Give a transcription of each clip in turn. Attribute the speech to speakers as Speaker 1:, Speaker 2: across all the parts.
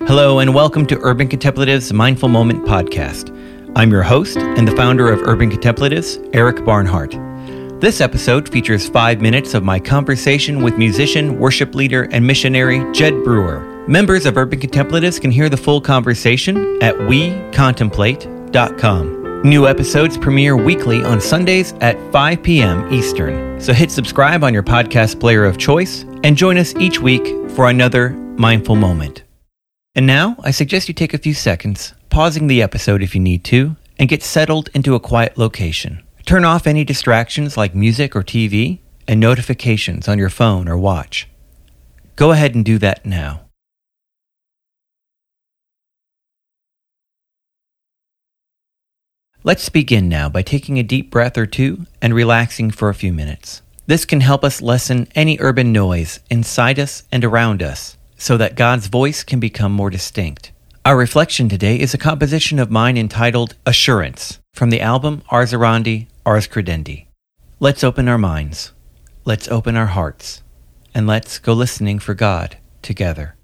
Speaker 1: Hello, and welcome to Urban Contemplatives Mindful Moment podcast. I'm your host and the founder of Urban Contemplatives, Eric Barnhart. This episode features five minutes of my conversation with musician, worship leader, and missionary Jed Brewer. Members of Urban Contemplatives can hear the full conversation at wecontemplate.com. New episodes premiere weekly on Sundays at 5 p.m. Eastern, so hit subscribe on your podcast player of choice and join us each week for another mindful moment. And now, I suggest you take a few seconds, pausing the episode if you need to, and get settled into a quiet location. Turn off any distractions like music or TV and notifications on your phone or watch. Go ahead and do that now. Let's begin now by taking a deep breath or two and relaxing for a few minutes. This can help us lessen any urban noise inside us and around us so that God's voice can become more distinct. Our reflection today is a composition of mine entitled Assurance from the album Ars Orandi, Ars Credendi. Let's open our minds, let's open our hearts, and let's go listening for God together.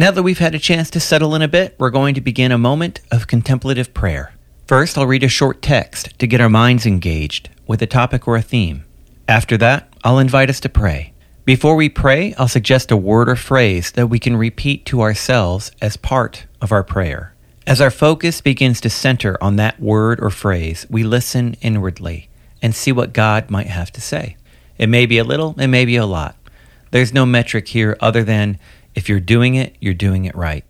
Speaker 1: Now that we've had a chance to settle in a bit, we're going to begin a moment of contemplative prayer. First, I'll read a short text to get our minds engaged with a topic or a theme. After that, I'll invite us to pray. Before we pray, I'll suggest a word or phrase that we can repeat to ourselves as part of our prayer. As our focus begins to center on that word or phrase, we listen inwardly and see what God might have to say. It may be a little, it may be a lot. There's no metric here other than if you're doing it, you're doing it right.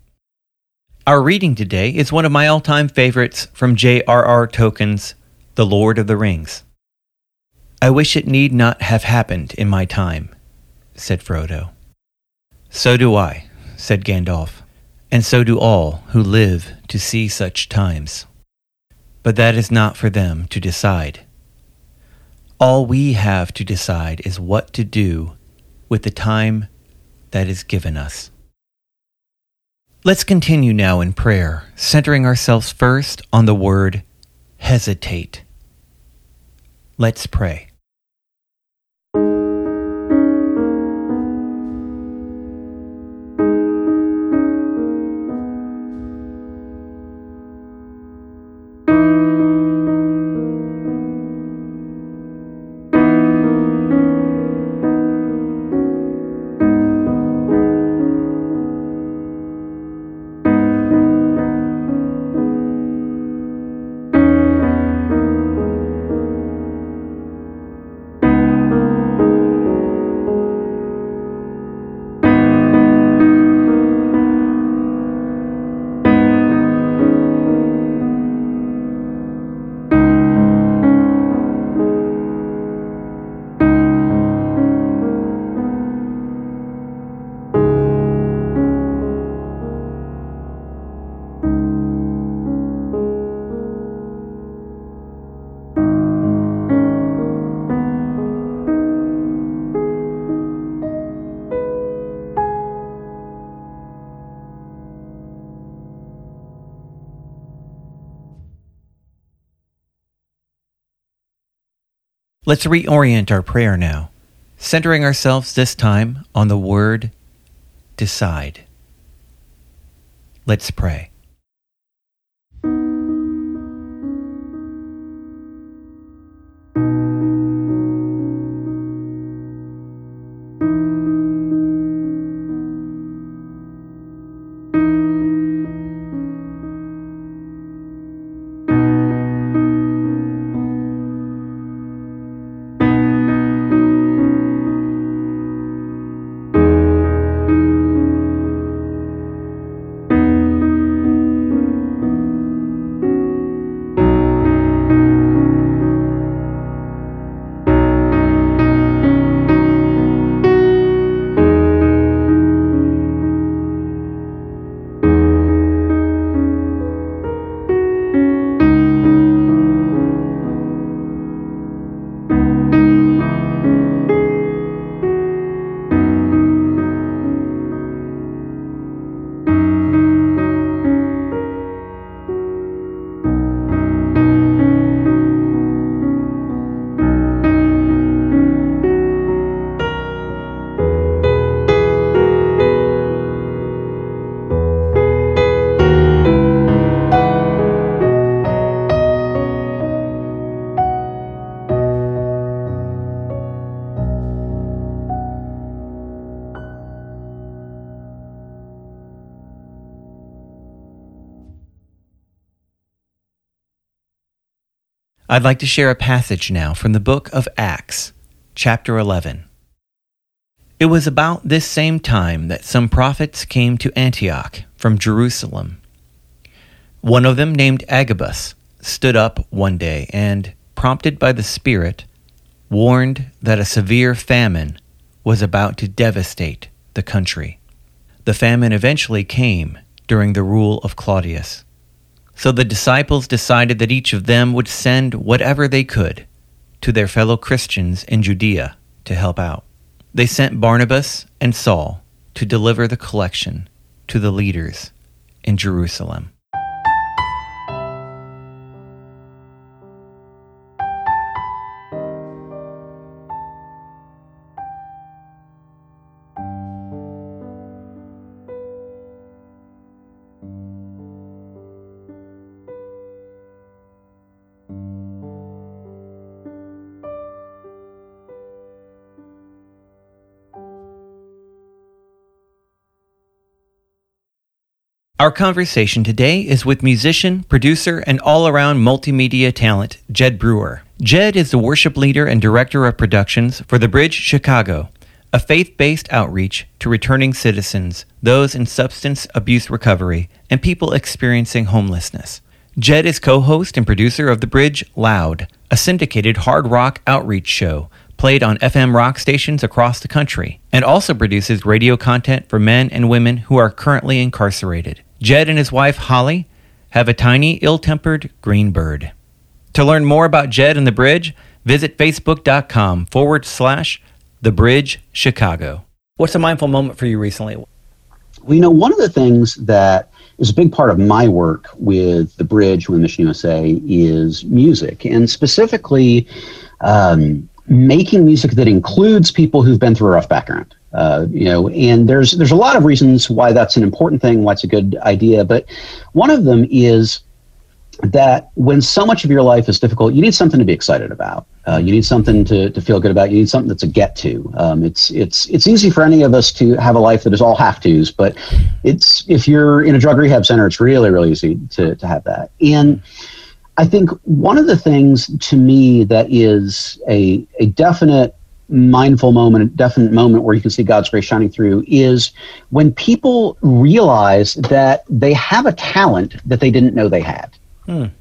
Speaker 1: Our reading today is one of my all time favorites from J.R.R. Tolkien's The Lord of the Rings. I wish it need not have happened in my time, said Frodo. So do I, said Gandalf, and so do all who live to see such times. But that is not for them to decide. All we have to decide is what to do with the time that is given us. Let's continue now in prayer, centering ourselves first on the word hesitate. Let's pray. Let's reorient our prayer now, centering ourselves this time on the word decide. Let's pray. I'd like to share a passage now from the book of Acts, chapter 11. It was about this same time that some prophets came to Antioch from Jerusalem. One of them, named Agabus, stood up one day and, prompted by the Spirit, warned that a severe famine was about to devastate the country. The famine eventually came during the rule of Claudius. So the disciples decided that each of them would send whatever they could to their fellow Christians in Judea to help out. They sent Barnabas and Saul to deliver the collection to the leaders in Jerusalem. Our conversation today is with musician, producer, and all around multimedia talent, Jed Brewer. Jed is the worship leader and director of productions for The Bridge Chicago, a faith based outreach to returning citizens, those in substance abuse recovery, and people experiencing homelessness. Jed is co host and producer of The Bridge Loud, a syndicated hard rock outreach show played on FM rock stations across the country, and also produces radio content for men and women who are currently incarcerated. Jed and his wife, Holly, have a tiny, ill tempered green bird. To learn more about Jed and the Bridge, visit facebook.com forward slash the Bridge Chicago. What's a mindful moment for you recently?
Speaker 2: Well, you know, one of the things that is a big part of my work with the Bridge, with Mission USA, is music, and specifically um, making music that includes people who've been through a rough background. Uh, you know, and there's there's a lot of reasons why that's an important thing, why it's a good idea. But one of them is that when so much of your life is difficult, you need something to be excited about. Uh, you need something to, to feel good about. You need something that's a get to. Um, it's it's it's easy for any of us to have a life that is all have tos, but it's if you're in a drug rehab center, it's really really easy to to have that. And I think one of the things to me that is a, a definite mindful moment, a definite moment where you can see God's grace shining through is when people realize that they have a talent that they didn't know they had.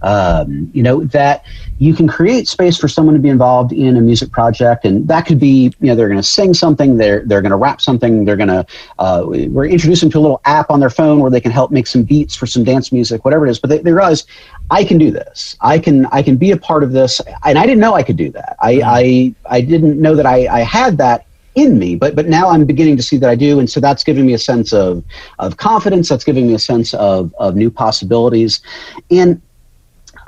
Speaker 2: Um, you know, that you can create space for someone to be involved in a music project, and that could be, you know, they're going to sing something, they're they're going to rap something, they're going to, uh, we're introducing to a little app on their phone where they can help make some beats for some dance music, whatever it is. But they, they realize I can do this. I can I can be a part of this, and I didn't know I could do that. I hmm. I, I didn't know that I, I had that in me but but now i'm beginning to see that i do and so that's giving me a sense of of confidence that's giving me a sense of of new possibilities and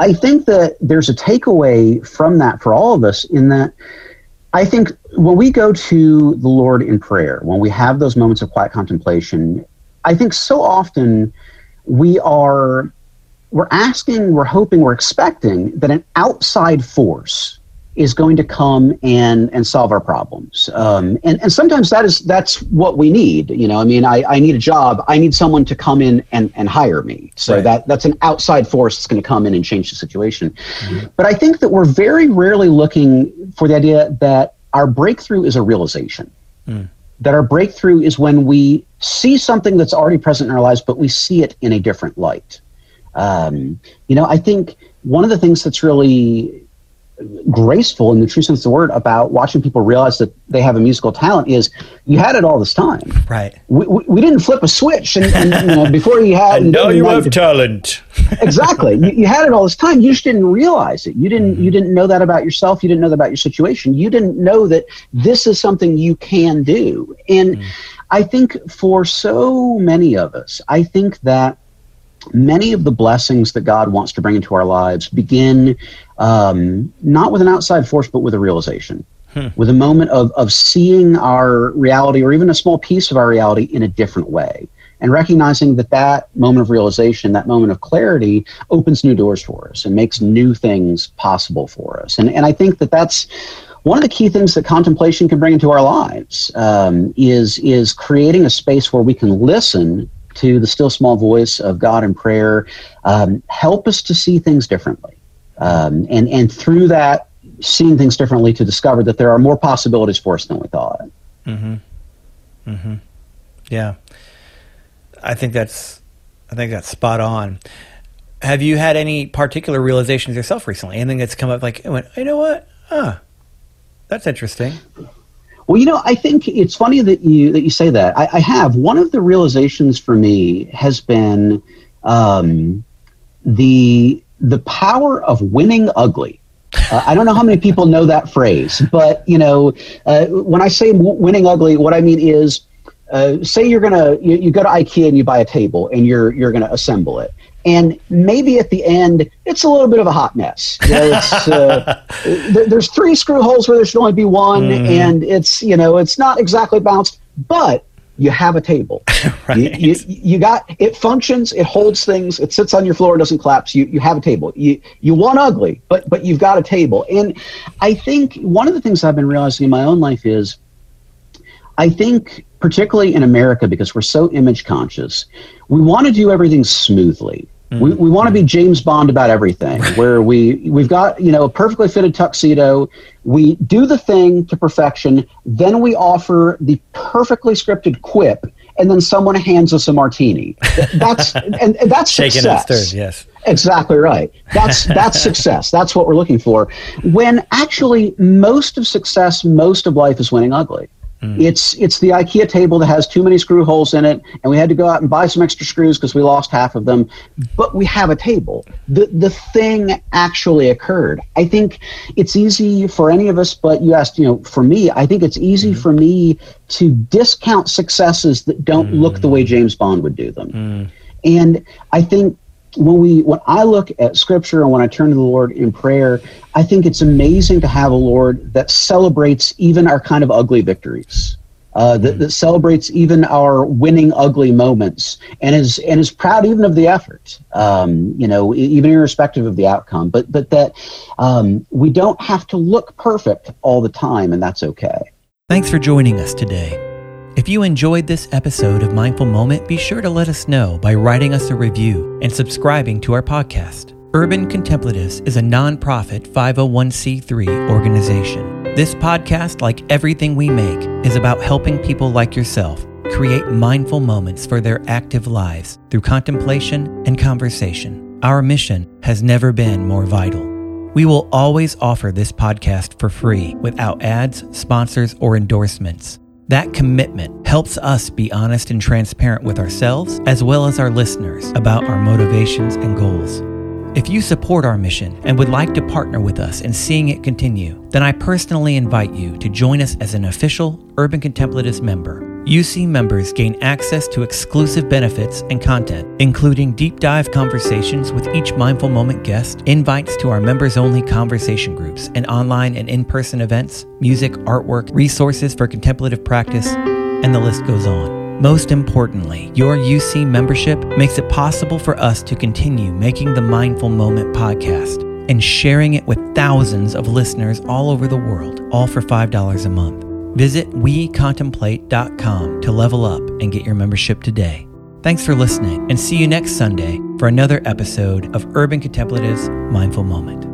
Speaker 2: I think that there's a takeaway from that for all of us in that I think when we go to the Lord in prayer, when we have those moments of quiet contemplation, I think so often we are we're asking, we're hoping, we're expecting that an outside force is going to come and and solve our problems. Um, and and sometimes that is that's what we need. You know, I mean, I, I need a job. I need someone to come in and, and hire me. So right. that that's an outside force that's going to come in and change the situation. Mm-hmm. But I think that we're very rarely looking for the idea that our breakthrough is a realization. Mm. That our breakthrough is when we see something that's already present in our lives, but we see it in a different light. Um, you know, I think one of the things that's really graceful in the true sense of the word about watching people realize that they have a musical talent is you had it all this time.
Speaker 1: Right.
Speaker 2: We, we, we didn't flip a switch and, and you know, before you had.
Speaker 1: and now you have to, talent.
Speaker 2: exactly. You, you, had it all this time. You just didn't realize it. You didn't. Mm-hmm. You didn't know that about yourself. You didn't know that about your situation. You didn't know that this is something you can do. And mm-hmm. I think for so many of us, I think that many of the blessings that God wants to bring into our lives begin um, not with an outside force, but with a realization, hmm. with a moment of, of seeing our reality or even a small piece of our reality in a different way. And recognizing that that moment of realization, that moment of clarity, opens new doors for us and makes new things possible for us. And, and I think that that's one of the key things that contemplation can bring into our lives um, is is creating a space where we can listen to the still small voice of God in prayer, um, help us to see things differently. Um, and, and through that, seeing things differently to discover that there are more possibilities for us than we thought.
Speaker 1: Mm-hmm. Mm-hmm. Yeah. I think that's, I think that's spot on. Have you had any particular realizations yourself recently? Anything that's come up like, went, you know what? Huh. That's interesting.
Speaker 2: Well, you know, I think it's funny that you that you say that. I, I have one of the realizations for me has been um, the the power of winning ugly. Uh, I don't know how many people know that phrase, but you know, uh, when I say winning ugly, what I mean is, uh, say you're gonna you, you go to IKEA and you buy a table and you're you're gonna assemble it and maybe at the end it's a little bit of a hot mess. You know, uh, th- there's three screw holes where there should only be one, mm. and it's you know it's not exactly balanced, but you have a table. right. you, you, you, got it functions, it holds things, it sits on your floor, it doesn't collapse. You you have a table. You you want ugly, but but you've got a table. And I think one of the things I've been realizing in my own life is I think, particularly in America, because we're so image conscious, we want to do everything smoothly. We, we want to be James Bond about everything, where we we've got you know a perfectly fitted tuxedo. We do the thing to perfection, then we offer the perfectly scripted quip, and then someone hands us a martini. That's and, and that's
Speaker 3: shaken
Speaker 2: success.
Speaker 3: stirred. Yes,
Speaker 2: exactly right. That's that's success. That's what we're looking for. When actually most of success, most of life is winning ugly. Mm. It's it's the IKEA table that has too many screw holes in it, and we had to go out and buy some extra screws because we lost half of them. But we have a table. The the thing actually occurred. I think it's easy for any of us, but you asked, you know, for me, I think it's easy mm. for me to discount successes that don't mm. look the way James Bond would do them. Mm. And I think when we when I look at scripture and when I turn to the Lord in prayer, I think it's amazing to have a Lord that celebrates even our kind of ugly victories. Uh, that, that, celebrates even our winning ugly moments and is and is proud even of the effort um, you know even irrespective of the outcome. But but that um, we don't have to look perfect all the time and that's okay.
Speaker 1: Thanks for joining us today if you enjoyed this episode of Mindful Moment, be sure to let us know by writing us a review and subscribing to our podcast. Urban Contemplatives is a nonprofit 501c3 organization. This podcast, like everything we make, is about helping people like yourself create mindful moments for their active lives through contemplation and conversation. Our mission has never been more vital. We will always offer this podcast for free without ads, sponsors, or endorsements. That commitment helps us be honest and transparent with ourselves as well as our listeners about our motivations and goals. If you support our mission and would like to partner with us in seeing it continue, then I personally invite you to join us as an official Urban Contemplatives member. UC members gain access to exclusive benefits and content, including deep dive conversations with each Mindful Moment guest, invites to our members only conversation groups, and online and in person events, music, artwork, resources for contemplative practice, and the list goes on. Most importantly, your UC membership makes it possible for us to continue making the Mindful Moment podcast and sharing it with thousands of listeners all over the world, all for $5 a month. Visit wecontemplate.com to level up and get your membership today. Thanks for listening, and see you next Sunday for another episode of Urban Contemplatives Mindful Moment.